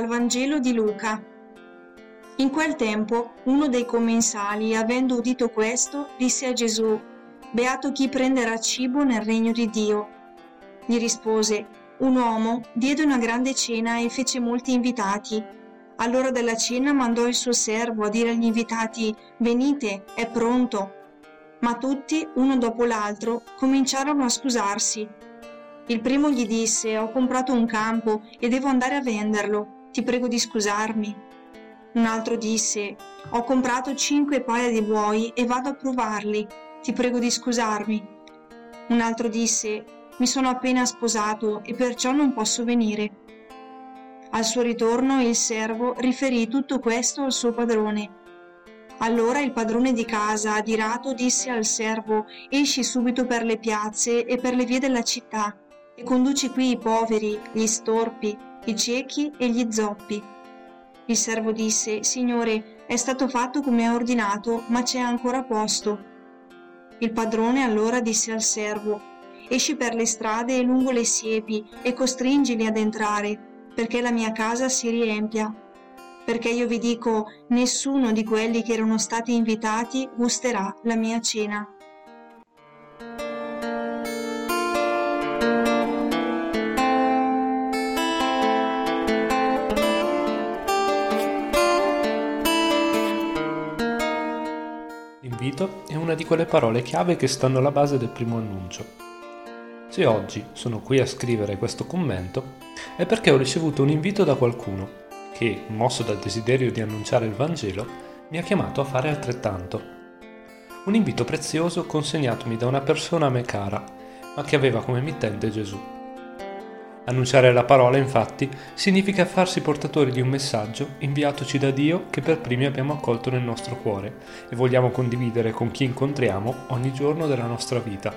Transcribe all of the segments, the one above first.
Vangelo di Luca. In quel tempo uno dei commensali, avendo udito questo, disse a Gesù, Beato chi prenderà cibo nel regno di Dio. Gli rispose, un uomo diede una grande cena e fece molti invitati. All'ora della cena mandò il suo servo a dire agli invitati, Venite, è pronto. Ma tutti, uno dopo l'altro, cominciarono a scusarsi. Il primo gli disse, Ho comprato un campo e devo andare a venderlo. Ti prego di scusarmi. Un altro disse, Ho comprato cinque paia di buoi e vado a provarli. Ti prego di scusarmi. Un altro disse, Mi sono appena sposato e perciò non posso venire. Al suo ritorno il servo riferì tutto questo al suo padrone. Allora il padrone di casa, adirato, disse al servo, Esci subito per le piazze e per le vie della città e conduci qui i poveri, gli storpi, i ciechi e gli zoppi. Il servo disse, Signore, è stato fatto come ha ordinato, ma c'è ancora posto. Il padrone allora disse al servo, Esci per le strade e lungo le siepi e costringili ad entrare, perché la mia casa si riempia. Perché io vi dico, nessuno di quelli che erano stati invitati gusterà la mia cena. L'invito è una di quelle parole chiave che stanno alla base del primo annuncio. Se oggi sono qui a scrivere questo commento è perché ho ricevuto un invito da qualcuno che, mosso dal desiderio di annunciare il Vangelo, mi ha chiamato a fare altrettanto. Un invito prezioso consegnatomi da una persona a me cara, ma che aveva come mittente Gesù. Annunciare la parola, infatti, significa farsi portatori di un messaggio inviatoci da Dio che per primi abbiamo accolto nel nostro cuore e vogliamo condividere con chi incontriamo ogni giorno della nostra vita.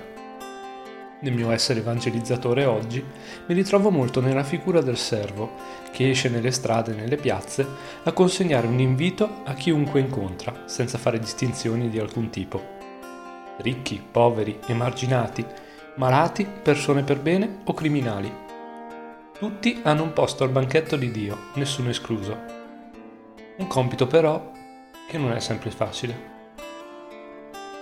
Nel mio essere evangelizzatore oggi mi ritrovo molto nella figura del servo che esce nelle strade e nelle piazze a consegnare un invito a chiunque incontra, senza fare distinzioni di alcun tipo. Ricchi, poveri, emarginati, malati, persone per bene o criminali tutti hanno un posto al banchetto di Dio, nessuno escluso. Un compito però che non è sempre facile.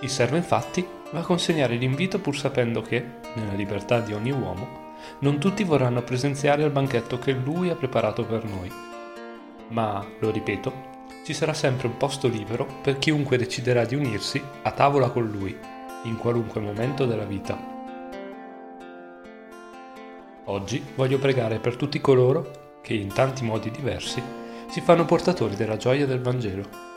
Il servo infatti va a consegnare l'invito pur sapendo che, nella libertà di ogni uomo, non tutti vorranno presenziare al banchetto che lui ha preparato per noi. Ma, lo ripeto, ci sarà sempre un posto libero per chiunque deciderà di unirsi a tavola con lui, in qualunque momento della vita. Oggi voglio pregare per tutti coloro che in tanti modi diversi si fanno portatori della gioia del Vangelo